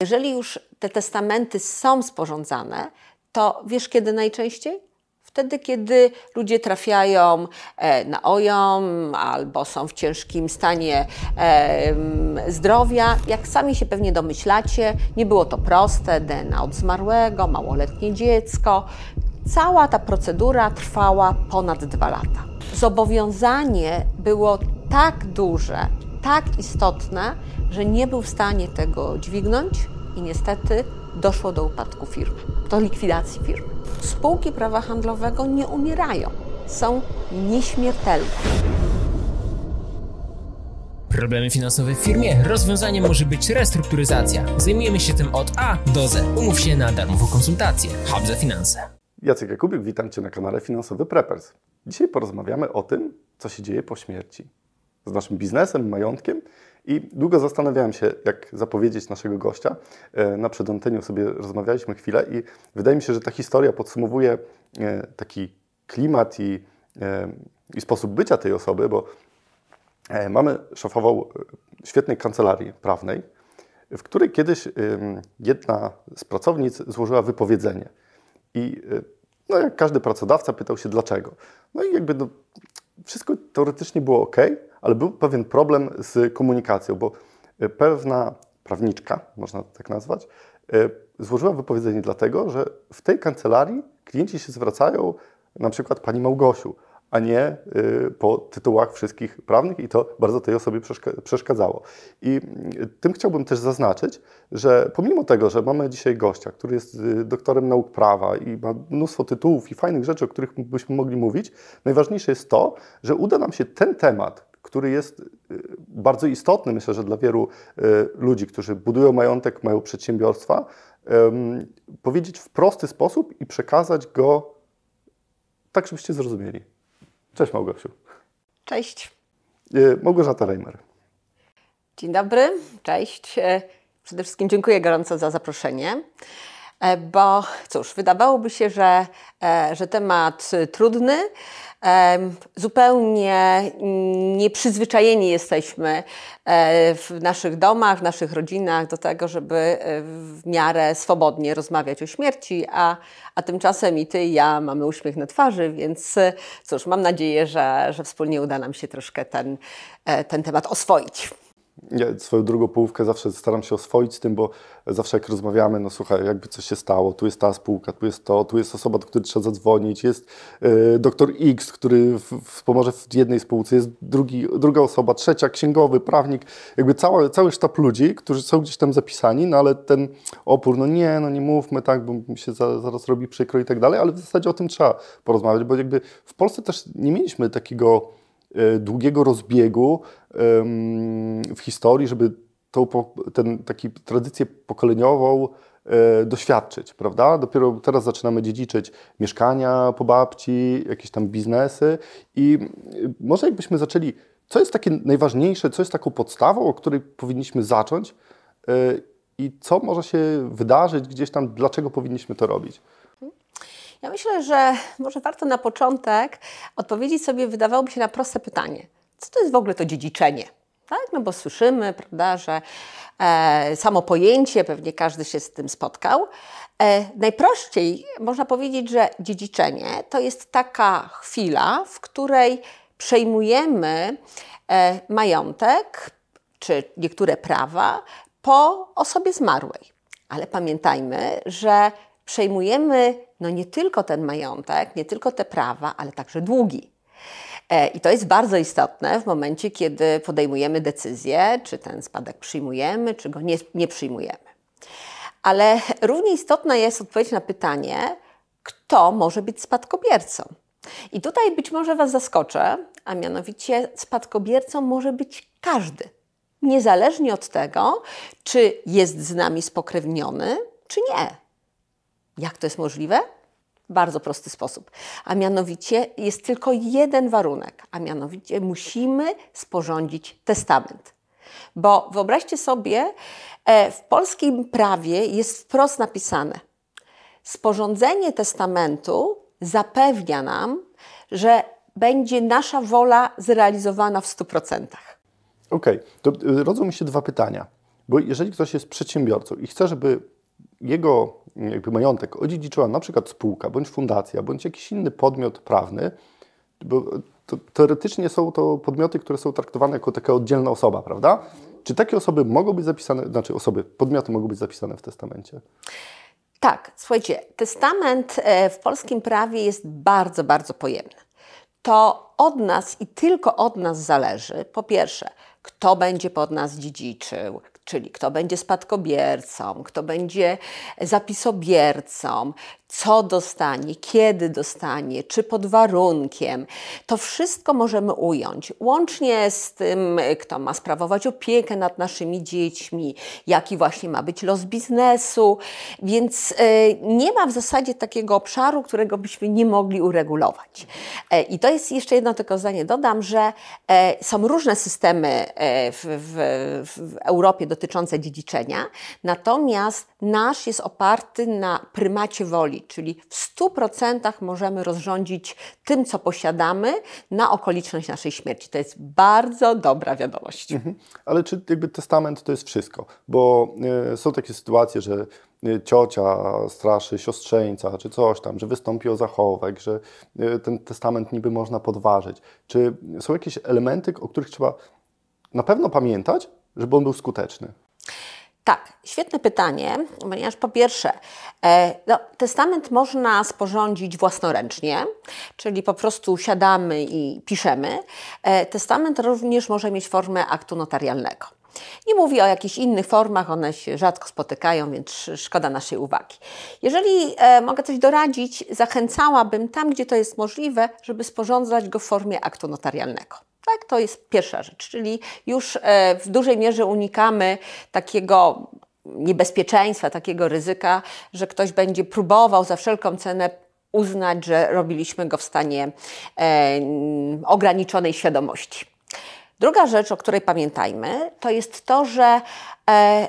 Jeżeli już te testamenty są sporządzane, to wiesz kiedy najczęściej? Wtedy, kiedy ludzie trafiają e, na ojom albo są w ciężkim stanie e, zdrowia. Jak sami się pewnie domyślacie, nie było to proste. DNA od zmarłego, małoletnie dziecko. Cała ta procedura trwała ponad dwa lata. Zobowiązanie było tak duże, tak istotne, że nie był w stanie tego dźwignąć i niestety doszło do upadku firmy, do likwidacji firmy. Spółki prawa handlowego nie umierają, są nieśmiertelne. Problemy finansowe w firmie? Rozwiązaniem może być restrukturyzacja. Zajmujemy się tym od A do Z. Umów się na darmową konsultację. Hub za finanse. Jacek Jakubik, witam Cię na kanale Finansowy Preppers. Dzisiaj porozmawiamy o tym, co się dzieje po śmierci. Z naszym biznesem, majątkiem i długo zastanawiałem się, jak zapowiedzieć naszego gościa. E, na przedanteniu sobie rozmawialiśmy chwilę i wydaje mi się, że ta historia podsumowuje e, taki klimat i, e, i sposób bycia tej osoby, bo mamy szefował świetnej kancelarii prawnej, w której kiedyś jedna z pracownic złożyła wypowiedzenie. I no, jak każdy pracodawca pytał się dlaczego. No i jakby no, wszystko teoretycznie było ok, ale był pewien problem z komunikacją, bo e, pewna prawniczka, można tak nazwać, e, złożyła wypowiedzenie dlatego, że w tej kancelarii klienci się zwracają na przykład pani Małgosiu, a nie y, po tytułach wszystkich prawnych i to bardzo tej osobie przeszkadzało. I tym chciałbym też zaznaczyć, że pomimo tego, że mamy dzisiaj gościa, który jest doktorem nauk prawa i ma mnóstwo tytułów i fajnych rzeczy, o których byśmy mogli mówić, najważniejsze jest to, że uda nam się ten temat, który jest bardzo istotny, myślę, że dla wielu ludzi, którzy budują majątek, mają przedsiębiorstwa, powiedzieć w prosty sposób i przekazać go tak, żebyście zrozumieli. Cześć Małgosiu. Cześć. E, Małgorzata Reimer. Dzień dobry, cześć. E, przede wszystkim dziękuję gorąco za zaproszenie, e, bo cóż, wydawałoby się, że, że temat trudny, Zupełnie nieprzyzwyczajeni jesteśmy e, w naszych domach, w naszych rodzinach do tego, żeby e, w miarę swobodnie rozmawiać o śmierci, a, a tymczasem i ty i ja mamy uśmiech na twarzy, więc e, cóż, mam nadzieję, że, że wspólnie uda nam się troszkę ten, ten temat oswoić. Ja swoją drugą połówkę zawsze staram się oswoić z tym, bo zawsze jak rozmawiamy, no słuchaj, jakby coś się stało, tu jest ta spółka, tu jest to, tu jest osoba, do której trzeba zadzwonić, jest y, doktor X, który wspomoże w jednej spółce, jest drugi, druga osoba, trzecia, księgowy, prawnik, jakby cała, cały sztab ludzi, którzy są gdzieś tam zapisani, no ale ten opór, no nie, no nie mówmy tak, bo mi się za, zaraz robi przykro i tak dalej, ale w zasadzie o tym trzeba porozmawiać, bo jakby w Polsce też nie mieliśmy takiego długiego rozbiegu w historii, żeby tą ten, taki tradycję pokoleniową e, doświadczyć, prawda? Dopiero teraz zaczynamy dziedziczyć mieszkania po babci, jakieś tam biznesy i e, może jakbyśmy zaczęli, co jest takie najważniejsze, co jest taką podstawą, o której powinniśmy zacząć i co może się wydarzyć gdzieś tam, dlaczego powinniśmy to robić? Ja myślę, że może warto na początek odpowiedzieć sobie, wydawałoby się na proste pytanie. Co to jest w ogóle to dziedziczenie? Tak? No bo słyszymy, prawda, że e, samo pojęcie, pewnie każdy się z tym spotkał. E, najprościej można powiedzieć, że dziedziczenie to jest taka chwila, w której przejmujemy e, majątek czy niektóre prawa po osobie zmarłej. Ale pamiętajmy, że przejmujemy no nie tylko ten majątek, nie tylko te prawa, ale także długi. E, I to jest bardzo istotne w momencie, kiedy podejmujemy decyzję, czy ten spadek przyjmujemy, czy go nie, nie przyjmujemy. Ale równie istotna jest odpowiedź na pytanie, kto może być spadkobiercą. I tutaj być może Was zaskoczę, a mianowicie spadkobiercą może być każdy. Niezależnie od tego, czy jest z nami spokrewniony, czy nie. Jak to jest możliwe? Bardzo prosty sposób. A mianowicie jest tylko jeden warunek, a mianowicie musimy sporządzić testament. Bo wyobraźcie sobie, e, w polskim prawie jest wprost napisane: sporządzenie testamentu zapewnia nam, że będzie nasza wola zrealizowana w 100%. Okej, okay. to y, rodzą mi się dwa pytania. Bo jeżeli ktoś jest przedsiębiorcą i chce, żeby jego jakby majątek odziedziczyła na przykład spółka, bądź fundacja, bądź jakiś inny podmiot prawny, bo to, teoretycznie są to podmioty, które są traktowane jako taka oddzielna osoba, prawda? Czy takie osoby mogą być zapisane, znaczy osoby, podmioty mogą być zapisane w testamencie? Tak, słuchajcie, testament e, w polskim prawie jest bardzo, bardzo pojemny. To od nas i tylko od nas zależy, po pierwsze, kto będzie pod nas dziedziczył, czyli kto będzie spadkobiercą, kto będzie zapisobiercą, co dostanie, kiedy dostanie, czy pod warunkiem. To wszystko możemy ująć, łącznie z tym, kto ma sprawować opiekę nad naszymi dziećmi, jaki właśnie ma być los biznesu, więc e, nie ma w zasadzie takiego obszaru, którego byśmy nie mogli uregulować. E, I to jest jeszcze jedno tylko zdanie. Dodam, że e, są różne systemy w, w, w Europie dotyczące dziedziczenia, natomiast nasz jest oparty na prymacie woli, czyli w 100% możemy rozrządzić tym, co posiadamy, na okoliczność naszej śmierci. To jest bardzo dobra wiadomość. Mhm. Ale czy jakby testament to jest wszystko? Bo y, są takie sytuacje, że y, ciocia straszy siostrzeńca, czy coś tam, że wystąpi o zachowek, że y, ten testament niby można podważyć. Czy są jakieś elementy, o których trzeba na pewno pamiętać, żeby on był skuteczny? Tak, świetne pytanie, ponieważ po pierwsze, e, no, testament można sporządzić własnoręcznie, czyli po prostu siadamy i piszemy. E, testament również może mieć formę aktu notarialnego. Nie mówię o jakichś innych formach, one się rzadko spotykają, więc szkoda naszej uwagi. Jeżeli e, mogę coś doradzić, zachęcałabym tam, gdzie to jest możliwe, żeby sporządzać go w formie aktu notarialnego. Tak, to jest pierwsza rzecz, czyli już e, w dużej mierze unikamy takiego niebezpieczeństwa, takiego ryzyka, że ktoś będzie próbował za wszelką cenę uznać, że robiliśmy go w stanie e, ograniczonej świadomości. Druga rzecz, o której pamiętajmy, to jest to, że e,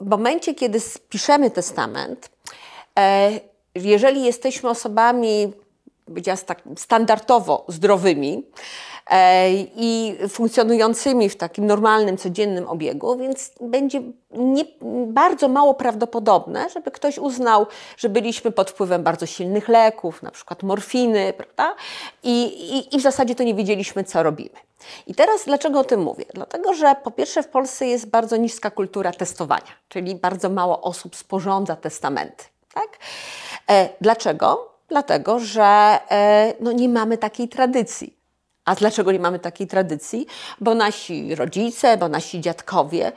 w momencie, kiedy spiszemy testament, e, jeżeli jesteśmy osobami tak standardowo zdrowymi, E, i funkcjonującymi w takim normalnym, codziennym obiegu, więc będzie nie, bardzo mało prawdopodobne, żeby ktoś uznał, że byliśmy pod wpływem bardzo silnych leków, na przykład morfiny, prawda? I, i, i w zasadzie to nie wiedzieliśmy, co robimy. I teraz dlaczego o tym mówię? Dlatego, że po pierwsze w Polsce jest bardzo niska kultura testowania, czyli bardzo mało osób sporządza testamenty. Tak? E, dlaczego? Dlatego, że e, no, nie mamy takiej tradycji. A dlaczego nie mamy takiej tradycji? Bo nasi rodzice, bo nasi dziadkowie,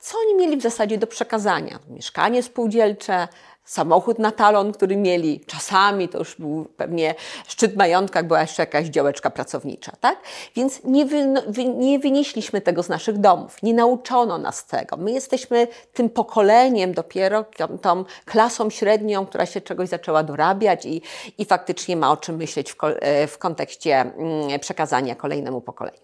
co oni mieli w zasadzie do przekazania? Mieszkanie spółdzielcze, samochód na talon, który mieli. Czasami to już był pewnie szczyt majątka, była jeszcze jakaś działeczka pracownicza, tak? Więc nie, wy, nie wynieśliśmy tego z naszych domów, nie nauczono nas tego. My jesteśmy tym pokoleniem dopiero, tą klasą średnią, która się czegoś zaczęła dorabiać i, i faktycznie ma o czym myśleć w, e, w kontekście mm, przekazania kolejnemu pokoleniu.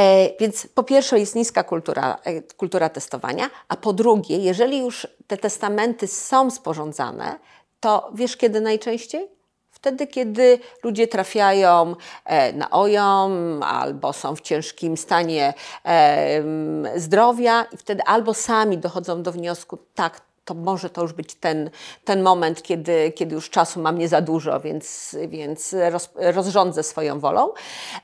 E, więc po pierwsze jest niska kultura, e, kultura testowania, a po drugie, jeżeli już te testamenty są sporządzane, to wiesz kiedy najczęściej? Wtedy, kiedy ludzie trafiają e, na OJOM albo są w ciężkim stanie zdrowia i wtedy albo sami dochodzą do wniosku, tak, to może to już być ten, ten moment, kiedy, kiedy już czasu mam nie za dużo, więc, więc roz, rozrządzę swoją wolą.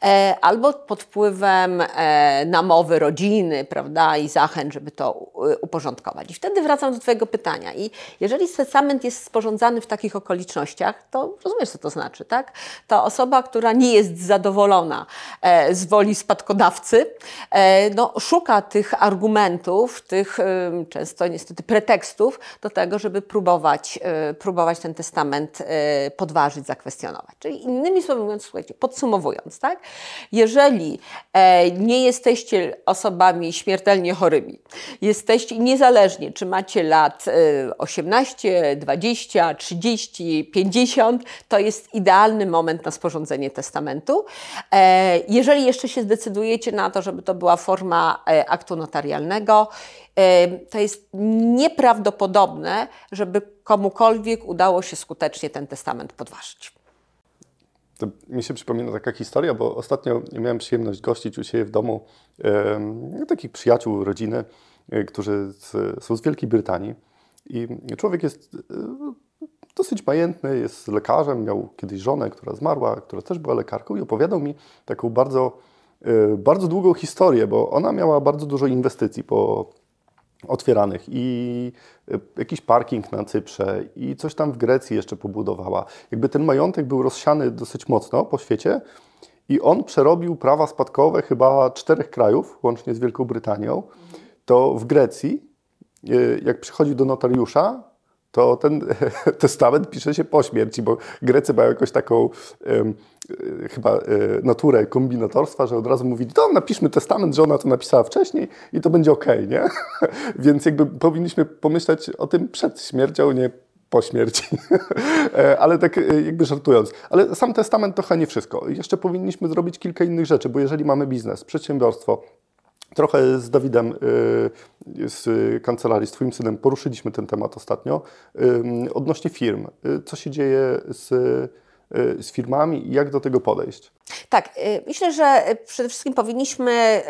E, albo pod wpływem e, namowy rodziny, prawda, i zachęt, żeby to uporządkować. I wtedy wracam do Twojego pytania. I jeżeli testament jest sporządzany w takich okolicznościach, to rozumiesz, co to znaczy, tak? Ta osoba, która nie jest zadowolona e, z woli spadkodawcy, e, no, szuka tych argumentów, tych często niestety pretekstów, do tego, żeby próbować, e, próbować ten testament e, podważyć, zakwestionować. Czyli innymi słowy mówiąc, słuchajcie, podsumowując, tak? Jeżeli e, nie jesteście osobami śmiertelnie chorymi, jesteście niezależnie, czy macie lat 18, 20, 30, 50, to jest idealny moment na sporządzenie testamentu. Jeżeli jeszcze się zdecydujecie na to, żeby to była forma aktu notarialnego, to jest nieprawdopodobne, żeby komukolwiek udało się skutecznie ten testament podważyć. To mi się przypomina taka historia, bo ostatnio miałem przyjemność gościć u siebie w domu e, takich przyjaciół, rodziny którzy są z Wielkiej Brytanii. I człowiek jest dosyć majętny, jest lekarzem, miał kiedyś żonę, która zmarła, która też była lekarką i opowiadał mi taką bardzo, bardzo długą historię, bo ona miała bardzo dużo inwestycji po, otwieranych i e, jakiś parking na Cyprze i coś tam w Grecji jeszcze pobudowała. Jakby ten majątek był rozsiany dosyć mocno po świecie i on przerobił prawa spadkowe chyba czterech krajów, łącznie z Wielką Brytanią. To w Grecji, e, jak przychodzi do notariusza, to ten testament pisze się po śmierci, bo Grecy mają jakąś taką um, chyba e, naturę kombinatorstwa, że od razu mówili, to napiszmy testament, że ona to napisała wcześniej i to będzie ok, nie? Więc jakby powinniśmy pomyśleć o tym przed śmiercią, nie po śmierci. Ale tak jakby żartując. Ale sam testament to chyba nie wszystko. Jeszcze powinniśmy zrobić kilka innych rzeczy, bo jeżeli mamy biznes, przedsiębiorstwo, Trochę z Dawidem y, z kancelarii, z Twoim synem poruszyliśmy ten temat ostatnio y, odnośnie firm. Y, co się dzieje z, z firmami i jak do tego podejść? Tak, myślę, że przede wszystkim powinniśmy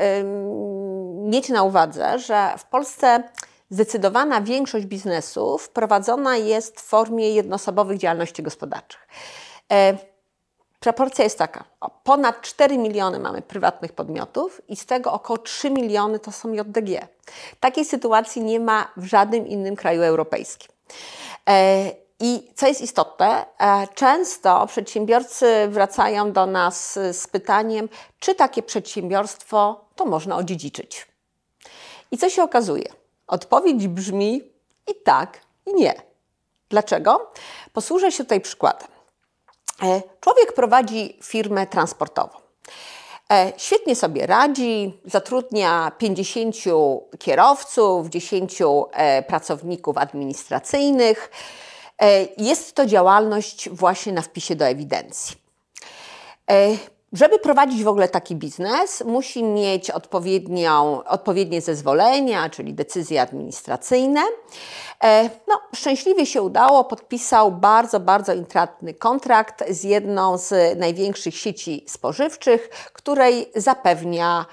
mieć na uwadze, że w Polsce zdecydowana większość biznesów prowadzona jest w formie jednoosobowych działalności gospodarczych. Proporcja jest taka. Ponad 4 miliony mamy prywatnych podmiotów i z tego około 3 miliony to są JDG. Takiej sytuacji nie ma w żadnym innym kraju europejskim. E, I co jest istotne, e, często przedsiębiorcy wracają do nas z pytaniem, czy takie przedsiębiorstwo to można odziedziczyć. I co się okazuje? Odpowiedź brzmi i tak, i nie. Dlaczego? Posłużę się tutaj przykładem. E, człowiek prowadzi firmę transportową. E, świetnie sobie radzi, zatrudnia 50 kierowców, 10 e, pracowników administracyjnych. Jest to działalność właśnie na wpisie do ewidencji. Żeby prowadzić w ogóle taki biznes, musi mieć odpowiednią, odpowiednie zezwolenia, czyli decyzje administracyjne. E, no, szczęśliwie się udało, podpisał bardzo, bardzo intratny kontrakt z jedną z największych sieci spożywczych, której zapewnia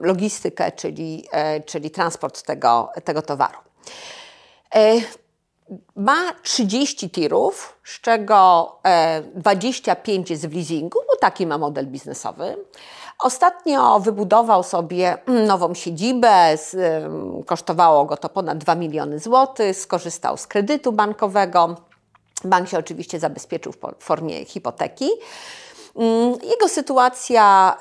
logistykę, czyli, e, czyli transport tego, tego towaru. E, ma 30 tirów, z czego 25 jest w leasingu, taki ma model biznesowy. Ostatnio wybudował sobie nową siedzibę, kosztowało go to ponad 2 miliony złotych, skorzystał z kredytu bankowego. Bank się oczywiście zabezpieczył w formie hipoteki. Mm, jego sytuacja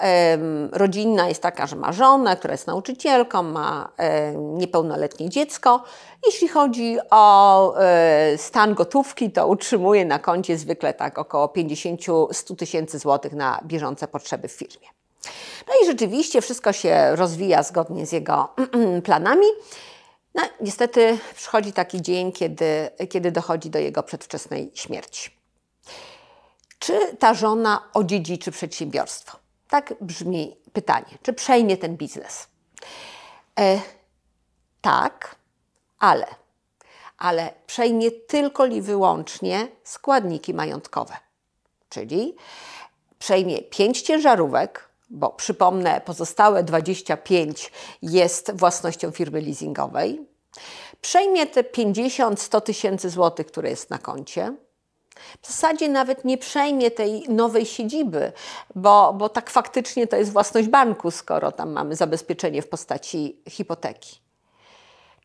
rodzinna jest taka, że ma żonę, która jest nauczycielką, ma niepełnoletnie dziecko. Jeśli chodzi o e, stan gotówki, to utrzymuje na koncie zwykle tak około 50-100 tysięcy złotych na bieżące potrzeby w firmie. No i rzeczywiście wszystko się rozwija zgodnie z jego planami. No, niestety przychodzi taki dzień, kiedy, kiedy dochodzi do jego przedwczesnej śmierci. Czy ta żona odziedziczy przedsiębiorstwo? Tak brzmi pytanie. Czy przejmie ten biznes? E, tak, ale. Ale przejmie tylko i wyłącznie składniki majątkowe. Czyli przejmie pięć ciężarówek, bo przypomnę, pozostałe 25 jest własnością firmy leasingowej. Przejmie te 50-100 tysięcy złotych, które jest na koncie w zasadzie nawet nie przejmie tej nowej siedziby, bo, bo tak faktycznie to jest własność banku, skoro tam mamy zabezpieczenie w postaci hipoteki.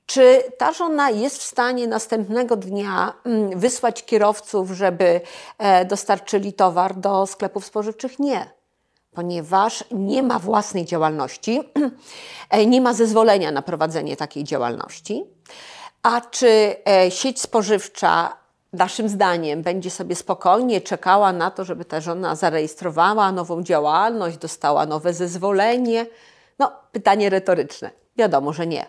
Czy ta żona jest w stanie następnego dnia mm, wysłać kierowców, żeby e, dostarczyli towar do sklepów spożywczych? Nie, ponieważ nie ma własnej działalności, e, nie ma zezwolenia na prowadzenie takiej działalności. A czy e, sieć spożywcza naszym zdaniem będzie sobie spokojnie czekała na to, żeby ta żona zarejestrowała nową działalność, dostała nowe zezwolenie? No, pytanie retoryczne. Wiadomo, że nie.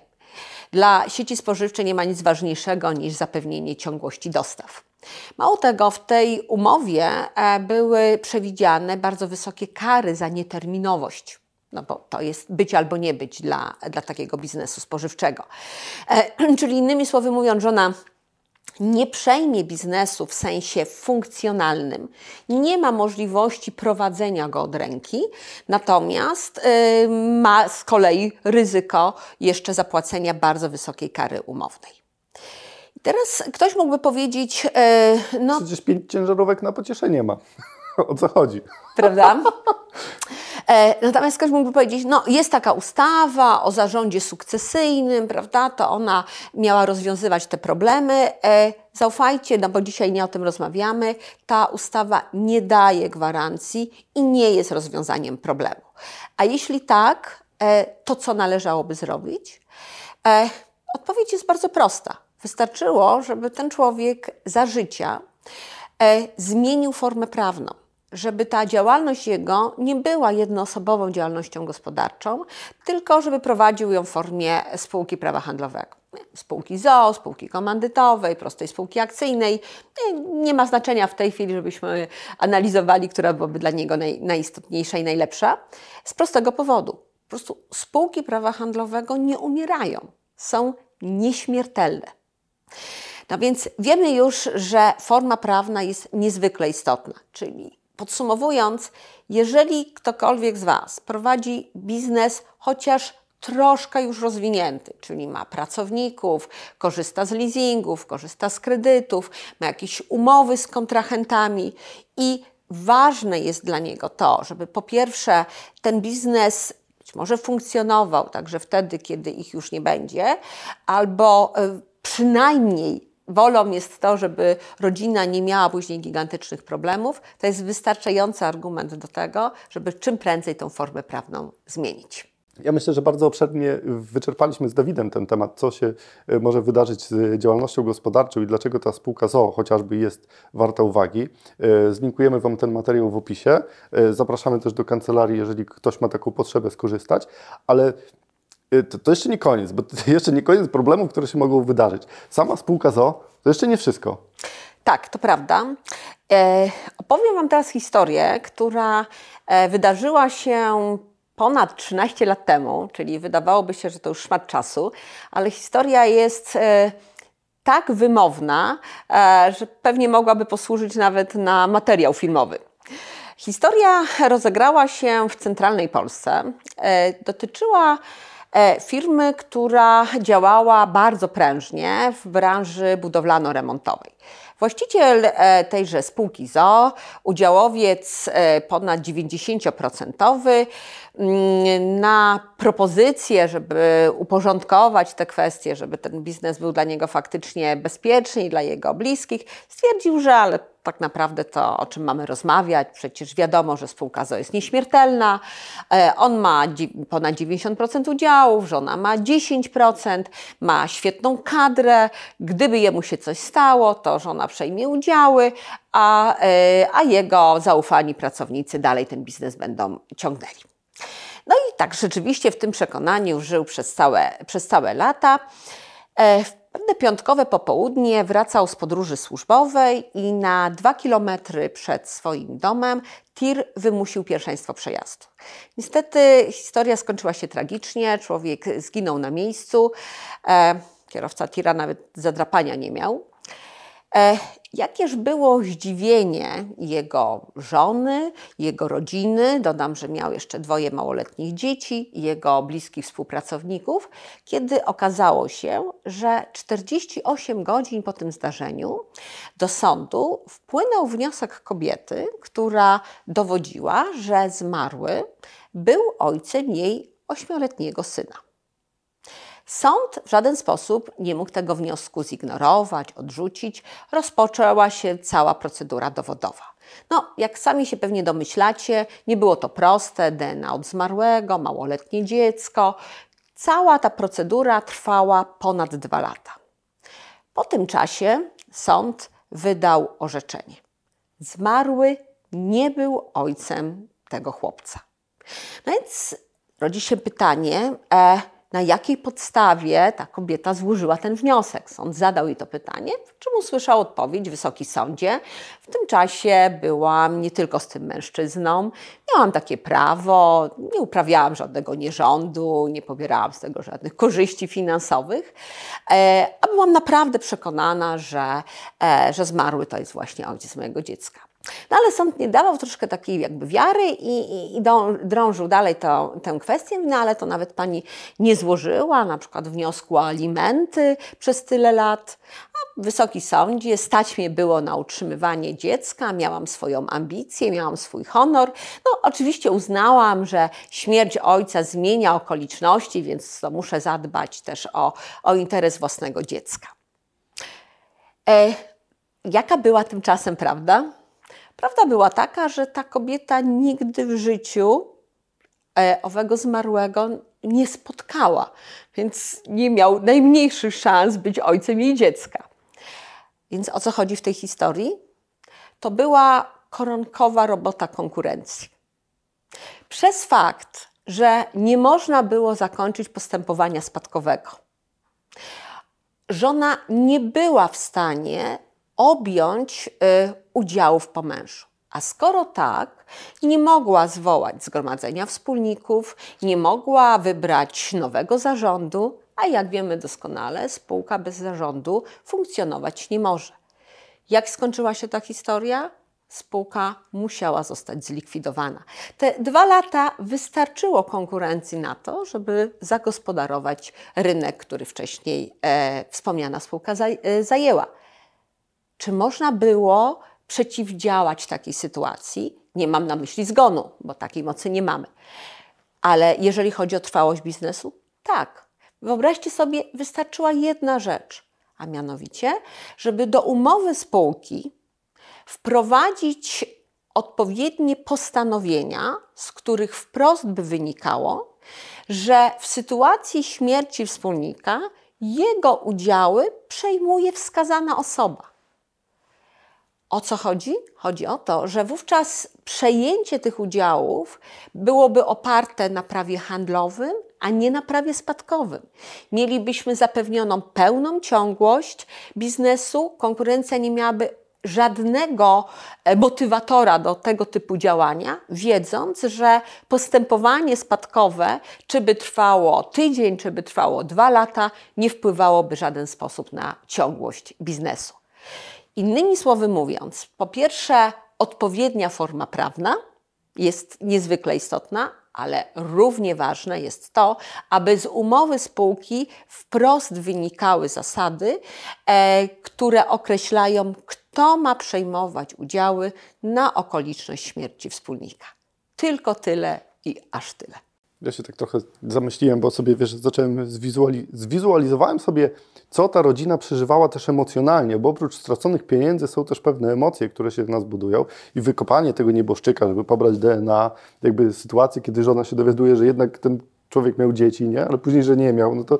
Dla sieci spożywczej nie ma nic ważniejszego niż zapewnienie ciągłości dostaw. Mało tego, w tej umowie e, były przewidziane bardzo wysokie kary za nieterminowość. No bo to jest być albo nie być dla, dla takiego biznesu spożywczego. E, czyli innymi słowy mówiąc, żona nie przejmie biznesu w sensie funkcjonalnym, nie ma możliwości prowadzenia go od ręki, natomiast y, ma z kolei ryzyko jeszcze zapłacenia bardzo wysokiej kary umownej. I teraz ktoś mógłby powiedzieć, y, no. Przecież pięć ciężarówek na pocieszenie ma. o co chodzi? Prawda? E, natomiast ktoś mógłby powiedzieć, no jest taka ustawa o zarządzie sukcesyjnym, prawda, to ona miała rozwiązywać te problemy. E, zaufajcie, no bo dzisiaj nie o tym rozmawiamy, ta ustawa nie daje gwarancji i nie jest rozwiązaniem problemu. A jeśli tak, e, to co należałoby zrobić? Odpowiedź jest bardzo prosta. Wystarczyło, żeby ten człowiek za życia zmienił formę prawną żeby ta działalność jego nie była jednoosobową działalnością gospodarczą, tylko żeby prowadził ją w formie spółki prawa handlowego. Spółki ZO, spółki komandytowej, prostej spółki akcyjnej. Nie ma znaczenia w tej chwili, żebyśmy analizowali, która byłaby dla niego naj, najistotniejsza i najlepsza. Z prostego powodu. Po prostu spółki prawa handlowego nie umierają, są nieśmiertelne. No więc wiemy już, że forma prawna jest niezwykle istotna, czyli Podsumowując, jeżeli ktokolwiek z Was prowadzi biznes chociaż troszkę już rozwinięty, czyli ma pracowników, korzysta z leasingów, korzysta z kredytów, ma jakieś umowy z kontrahentami i ważne jest dla niego to, żeby po pierwsze ten biznes być może funkcjonował także wtedy, kiedy ich już nie będzie, albo e, przynajmniej wolą jest to, żeby rodzina nie miała później gigantycznych problemów, to jest wystarczający argument do tego, żeby czym prędzej tą formę prawną zmienić. Ja myślę, że bardzo obszernie wyczerpaliśmy z Dawidem ten temat, co się e, może wydarzyć z działalnością gospodarczą i dlaczego ta spółka ZOO chociażby jest warta uwagi. E, zlinkujemy Wam ten materiał w opisie. E, zapraszamy też do kancelarii, jeżeli ktoś ma taką potrzebę skorzystać, ale to, to, jeszcze nie koniec, bo to jeszcze nie koniec problemów, które się mogą wydarzyć. Sama spółka ZO to jeszcze nie wszystko. Tak, to prawda. E, opowiem Wam teraz historię, która e, wydarzyła się ponad 13 lat temu, czyli wydawałoby się, że to już szmat czasu, ale historia jest e, tak wymowna, e, że pewnie mogłaby posłużyć nawet na materiał filmowy. Historia rozegrała się w centralnej Polsce. E, dotyczyła firmy, która działała bardzo prężnie w branży budowlano-remontowej. Właściciel e, tejże spółki ZO, udziałowiec e, ponad 90%, mm, na propozycję, żeby uporządkować te kwestie, żeby ten biznes był dla niego faktycznie bezpieczny i dla jego bliskich, stwierdził, że ale tak naprawdę to, o czym mamy rozmawiać. Przecież wiadomo, że spółka ZO jest nieśmiertelna. E, on ma ponad 90% udziałów, żona ma 10%, ma świetną kadrę. Gdyby jemu się coś stało, to żona przejmie udziały, a, e, a jego zaufani pracownicy dalej ten biznes będą ciągnęli. No i tak rzeczywiście w tym przekonaniu żył przez całe, przez całe lata. E, Pewne piątkowe popołudnie wracał z podróży służbowej i na dwa kilometry przed swoim domem tir wymusił pierwszeństwo przejazdu. Niestety historia skończyła się tragicznie, człowiek zginął na miejscu, e, kierowca tira nawet zadrapania nie miał. E, jakież było zdziwienie jego żony, jego rodziny, dodam, że miał jeszcze dwoje małoletnich dzieci, jego bliskich współpracowników, kiedy okazało się, że 48 godzin po tym zdarzeniu do sądu wpłynął wniosek kobiety, która dowodziła, że zmarły był ojcem jej ośmioletniego syna. Sąd w żaden sposób nie mógł tego wniosku zignorować, odrzucić. Rozpoczęła się cała procedura dowodowa. No, jak sami się pewnie domyślacie, nie było to proste. DNA od zmarłego, małoletnie dziecko. Cała ta procedura trwała ponad dwa lata. Po tym czasie sąd wydał orzeczenie. Zmarły nie był ojcem tego chłopca. No więc rodzi się pytanie, e, na jakiej podstawie ta kobieta złożyła ten wniosek. Sąd zadał jej to pytanie, czym usłyszał odpowiedź Wysoki Sądzie. W tym czasie byłam nie tylko z tym mężczyzną, miałam takie prawo, nie uprawiałam żadnego nierządu, nie pobierałam z tego żadnych korzyści finansowych, e, a byłam naprawdę przekonana, że, e, że zmarły to jest właśnie ojciec mojego dziecka. No ale sąd nie dawał troszkę takiej jakby wiary i, i, i drążył dalej to, tę kwestię, no ale to nawet pani nie złożyła na przykład wniosku o alimenty przez tyle lat. A Wysoki Sądzie, stać mnie było na utrzymywanie dziecka, miałam swoją ambicję, miałam swój honor. No oczywiście uznałam, że śmierć ojca zmienia okoliczności, więc to muszę zadbać też o, o interes własnego dziecka. E, jaka była tymczasem prawda? Prawda była taka, że ta kobieta nigdy w życiu e, owego zmarłego nie spotkała, więc nie miał najmniejszych szans być ojcem jej dziecka. Więc o co chodzi w tej historii? To była koronkowa robota konkurencji. Przez fakt, że nie można było zakończyć postępowania spadkowego, żona nie była w stanie objąć y, udziałów po mężu. A skoro tak, nie mogła zwołać zgromadzenia wspólników, nie mogła wybrać nowego zarządu, a jak wiemy doskonale, spółka bez zarządu funkcjonować nie może. Jak skończyła się ta historia? Spółka musiała zostać zlikwidowana. Te dwa lata wystarczyło konkurencji na to, żeby zagospodarować rynek, który wcześniej e, wspomniana spółka zaj, e, zajęła. Czy można było przeciwdziałać takiej sytuacji? Nie mam na myśli zgonu, bo takiej mocy nie mamy. Ale jeżeli chodzi o trwałość biznesu, tak. Wyobraźcie sobie, wystarczyła jedna rzecz, a mianowicie, żeby do umowy spółki wprowadzić odpowiednie postanowienia, z których wprost by wynikało, że w sytuacji śmierci wspólnika jego udziały przejmuje wskazana osoba. O co chodzi? Chodzi o to, że wówczas przejęcie tych udziałów byłoby oparte na prawie handlowym, a nie na prawie spadkowym. Mielibyśmy zapewnioną pełną ciągłość biznesu, konkurencja nie miałaby żadnego e, motywatora do tego typu działania, wiedząc, że postępowanie spadkowe, czy by trwało tydzień, czy by trwało dwa lata, nie wpływałoby w żaden sposób na ciągłość biznesu. Innymi słowy mówiąc, po pierwsze, odpowiednia forma prawna jest niezwykle istotna, ale równie ważne jest to, aby z umowy spółki wprost wynikały zasady, e, które określają, kto ma przejmować udziały na okoliczność śmierci wspólnika. Tylko tyle i aż tyle. Ja się tak trochę zamyśliłem, bo sobie, wiesz, zacząłem, zwizuali zwizualizowałem sobie, co ta rodzina przeżywała też emocjonalnie, bo oprócz straconych pieniędzy są też pewne emocje, które się w nas budują i wykopanie tego nieboszczyka, żeby pobrać DNA, jakby sytuację, kiedy żona się dowiaduje, że jednak ten człowiek miał dzieci, nie? ale później, że nie miał, no to,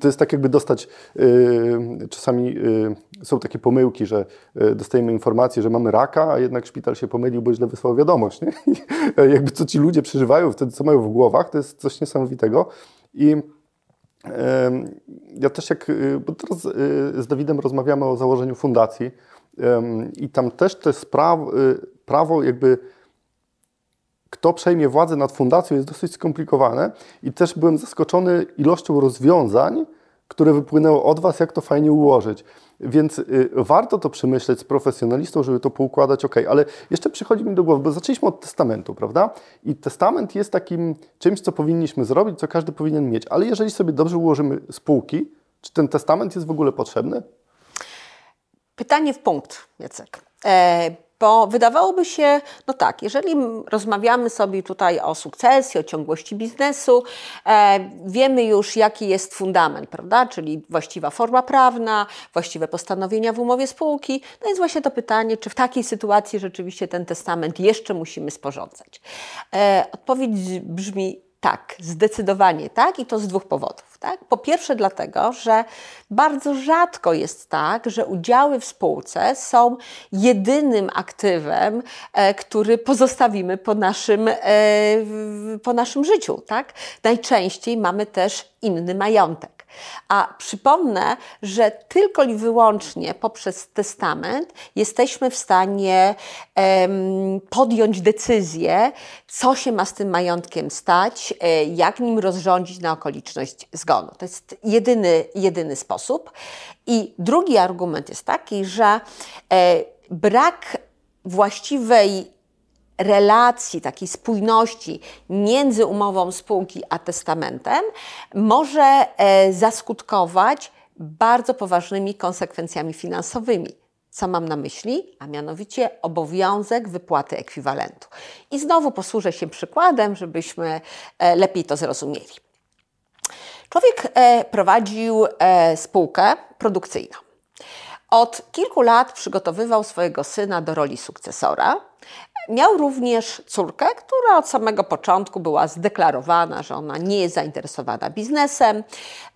to jest tak jakby dostać, yy, czasami yy, są takie pomyłki, że yy, dostajemy informację, że mamy raka, a jednak szpital się pomylił, bo źle wysłał wiadomość. Nie? jakby co ci ludzie przeżywają wtedy, co mają w głowach, to jest coś niesamowitego. I ja też jak, y, bo teraz y, z Dawidem rozmawiamy o założeniu fundacji i tam też to jest prawo, prawo jakby kto przejmie władzę nad fundacją jest dosyć skomplikowane i też byłem zaskoczony ilością rozwiązań, które wypłynęły od Was, jak to fajnie ułożyć. Więc y, warto to przemyśleć z profesjonalistą, żeby to poukładać ok. Ale jeszcze przychodzi mi do głowy, bo zaczęliśmy od testamentu, prawda? I testament jest takim czymś, co powinniśmy zrobić, co każdy powinien mieć. Ale jeżeli sobie dobrze ułożymy spółki, czy ten testament jest w ogóle potrzebny? Pytanie w punkt, Jacek. E, bo wydawałoby się, no tak, jeżeli rozmawiamy sobie tutaj o sukcesji, o ciągłości biznesu, e, wiemy już, jaki jest fundament, prawda? Czyli właściwa forma prawna, właściwe postanowienia w umowie spółki. No jest właśnie to pytanie, czy w takiej sytuacji rzeczywiście ten testament jeszcze musimy sporządzać. E, odpowiedź brzmi Tak, zdecydowanie tak i to z dwóch powodów. Tak? Po pierwsze dlatego, że bardzo rzadko jest tak, że udziały w spółce są jedynym aktywem, e, który pozostawimy po naszym, e, po naszym życiu. Tak? Najczęściej mamy też inny majątek. A przypomnę, że tylko i wyłącznie poprzez testament jesteśmy w stanie um, podjąć decyzję, co się ma z tym majątkiem stać, e, jak nim rozrządzić na okoliczność zgonu. To jest jedyny, jedyny sposób. I drugi argument jest taki, że e, brak właściwej relacji, takiej spójności między umową spółki a testamentem może e, zaskutkować bardzo poważnymi konsekwencjami finansowymi. Co mam na myśli? A mianowicie obowiązek wypłaty ekwiwalentu. I znowu posłużę się przykładem, żebyśmy e, lepiej to zrozumieli. Człowiek e, prowadził spółkę produkcyjną. Od kilku lat przygotowywał swojego syna do roli sukcesora. Miał również córkę, która od samego początku była zdeklarowana, że ona nie jest zainteresowana biznesem.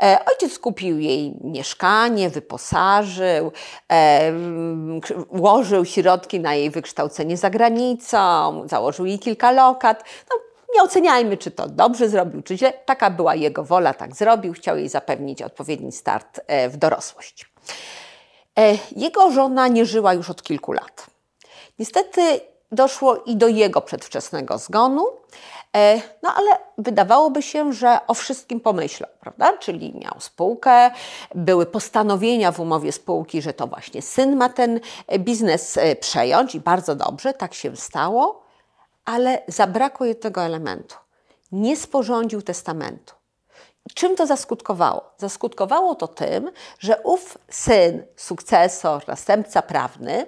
E, ojciec kupił jej mieszkanie, wyposażył, e, włożył środki na jej wykształcenie za granicą, założył jej kilka lokat. No, nie oceniajmy, czy to dobrze zrobił, czy źle. Taka była jego wola, tak zrobił. Chciał jej zapewnić odpowiedni start e, w dorosłość. Jego żona nie żyła już od kilku lat. Niestety doszło i do jego przedwczesnego zgonu. E, no ale wydawałoby się, że o wszystkim pomyślał, prawda? Czyli miał spółkę, były postanowienia w umowie spółki, że to właśnie syn ma ten biznes e, przejąć i bardzo dobrze, tak się stało, ale zabrakło jednego elementu. Nie sporządził testamentu. Czym to zaskutkowało? Zaskutkowało to tym, że ów syn, sukcesor, następca prawny,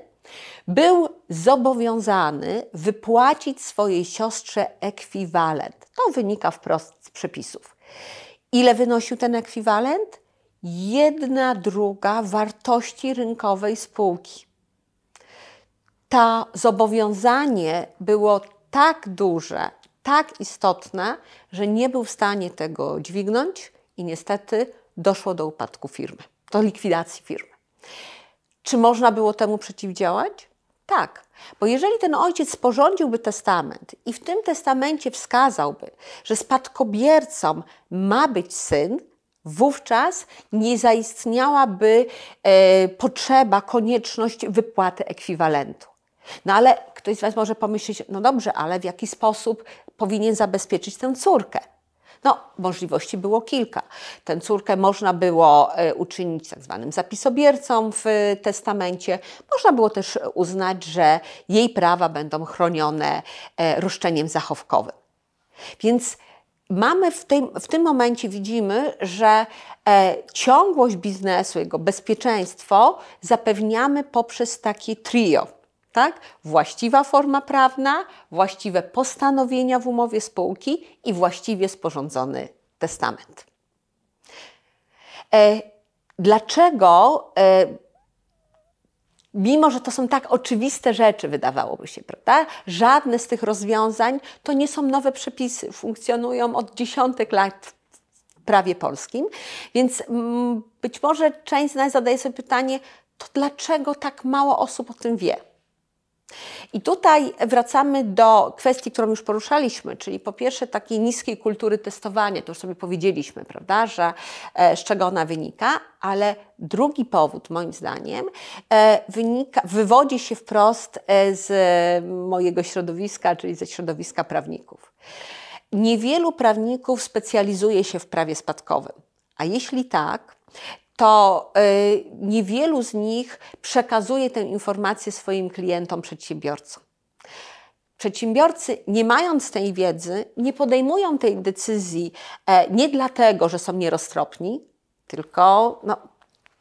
był zobowiązany wypłacić swojej siostrze ekwiwalent. To wynika wprost z przepisów. Ile wynosił ten ekwiwalent? Jedna druga wartości rynkowej spółki. To zobowiązanie było tak duże, tak istotne, że nie był w stanie tego dźwignąć i niestety doszło do upadku firmy, do likwidacji firmy. Czy można było temu przeciwdziałać? Tak, bo jeżeli ten ojciec sporządziłby testament i w tym testamencie wskazałby, że spadkobiercą ma być syn, wówczas nie zaistniałaby e, potrzeba, konieczność wypłaty ekwiwalentu. No ale ktoś z Was może pomyśleć, no dobrze, ale w jaki sposób powinien zabezpieczyć tę córkę? No, możliwości było kilka. Tę córkę można było e, uczynić tak zwanym zapisobiercą w testamencie. Można było też uznać, że jej prawa będą chronione e, roszczeniem zachowkowym. Więc mamy w tym, w tym momencie widzimy, że e, ciągłość biznesu, jego bezpieczeństwo zapewniamy poprzez takie trio tak? Właściwa forma prawna, właściwe postanowienia w umowie spółki i właściwie sporządzony testament. E, dlaczego, e, mimo że to są tak oczywiste rzeczy, wydawałoby się, prawda? Żadne z tych rozwiązań to nie są nowe przepisy, funkcjonują od dziesiątek lat w prawie polskim, więc mm, być może część z nas zadaje sobie pytanie, to dlaczego tak mało osób o tym wie? I tutaj wracamy do kwestii, którą już poruszaliśmy, czyli po pierwsze takiej niskiej kultury testowania, to już sobie powiedzieliśmy, prawda, że e, z czego ona wynika, ale drugi powód, moim zdaniem, e, wynika, wywodzi się wprost e, z mojego środowiska, czyli ze środowiska prawników. Niewielu prawników specjalizuje się w prawie spadkowym, a jeśli tak, to y, niewielu z nich przekazuje tę informację swoim klientom, przedsiębiorcom. Przedsiębiorcy, nie mając tej wiedzy, nie podejmują tej decyzji e, nie dlatego, że są nieroztropni, tylko no,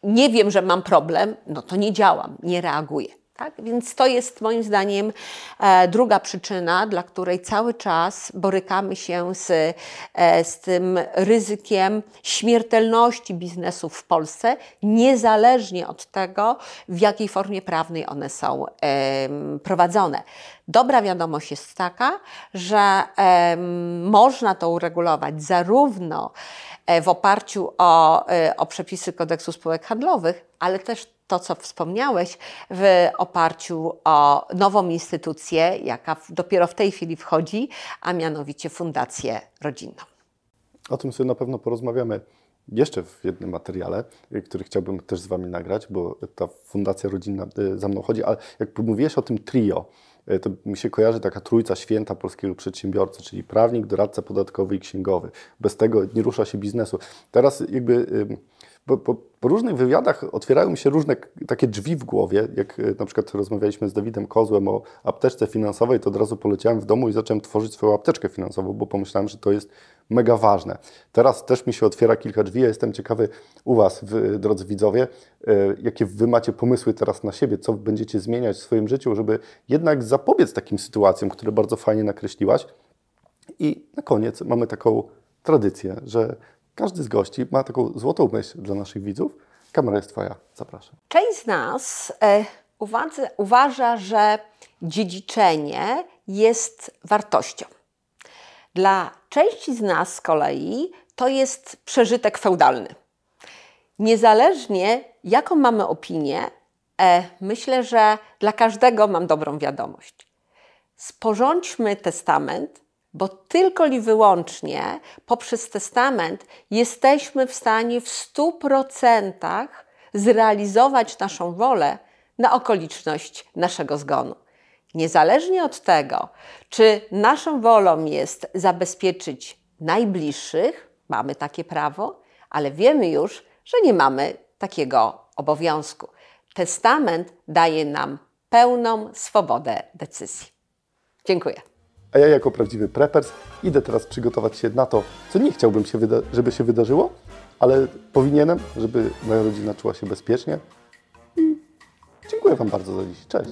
nie wiem, że mam problem, no to nie działam, nie reaguję. Tak? Więc to jest moim zdaniem e, druga przyczyna, dla której cały czas borykamy się z, e, z tym ryzykiem śmiertelności biznesów w Polsce, niezależnie od tego, w jakiej formie prawnej one są prowadzone. Dobra wiadomość jest taka, że można to uregulować zarówno e, w oparciu o, o przepisy kodeksu spółek handlowych, ale też to, co wspomniałeś, w oparciu o nową instytucję, jaka dopiero w tej chwili wchodzi, a mianowicie Fundację Rodzinną. O tym sobie na pewno porozmawiamy jeszcze w jednym materiale, który chciałbym też z Wami nagrać, bo ta Fundacja Rodzinna y, za mną chodzi, ale jak mówiłeś o tym trio, y, to mi się kojarzy taka trójca święta polskiego przedsiębiorcy, czyli prawnik, doradca podatkowy i księgowy. Bez tego nie rusza się biznesu. Teraz jakby po, po, po, różnych wywiadach otwierają mi się różne takie drzwi w głowie. Jak e, na przykład rozmawialiśmy z Dawidem Kozłem o apteczce finansowej, to od razu poleciałem w domu i zacząłem tworzyć swoją apteczkę finansową, bo pomyślałem, że to jest mega ważne. Teraz też mi się otwiera kilka drzwi. Ja jestem ciekawy u Was, drodzy widzowie, e, jakie Wy macie pomysły teraz na siebie, co będziecie zmieniać w swoim życiu, żeby jednak zapobiec takim sytuacjom, które bardzo fajnie nakreśliłaś. I na koniec mamy taką tradycję, że każdy z gości ma taką złotą myśl dla naszych widzów. Kamera jest Twoja. Zapraszam. Część z nas e, uwadze, uważa, że dziedziczenie jest wartością. Dla części z nas z kolei to jest przeżytek feudalny. Niezależnie jaką mamy opinię, e, myślę, że dla każdego mam dobrą wiadomość. Sporządźmy testament bo tylko i wyłącznie poprzez testament jesteśmy w stanie w 100% zrealizować naszą wolę na okoliczność naszego zgonu. Niezależnie od tego, czy naszą wolą jest zabezpieczyć najbliższych, mamy takie prawo, ale wiemy już, że nie mamy takiego obowiązku. Testament daje nam pełną swobodę decyzji. Dziękuję. A ja jako prawdziwy preppers idę teraz przygotować się na to, co nie chciałbym, się żeby się wydarzyło, ale powinienem, żeby moja rodzina czuła się bezpiecznie. I dziękuję Wam bardzo za dziś. Cześć.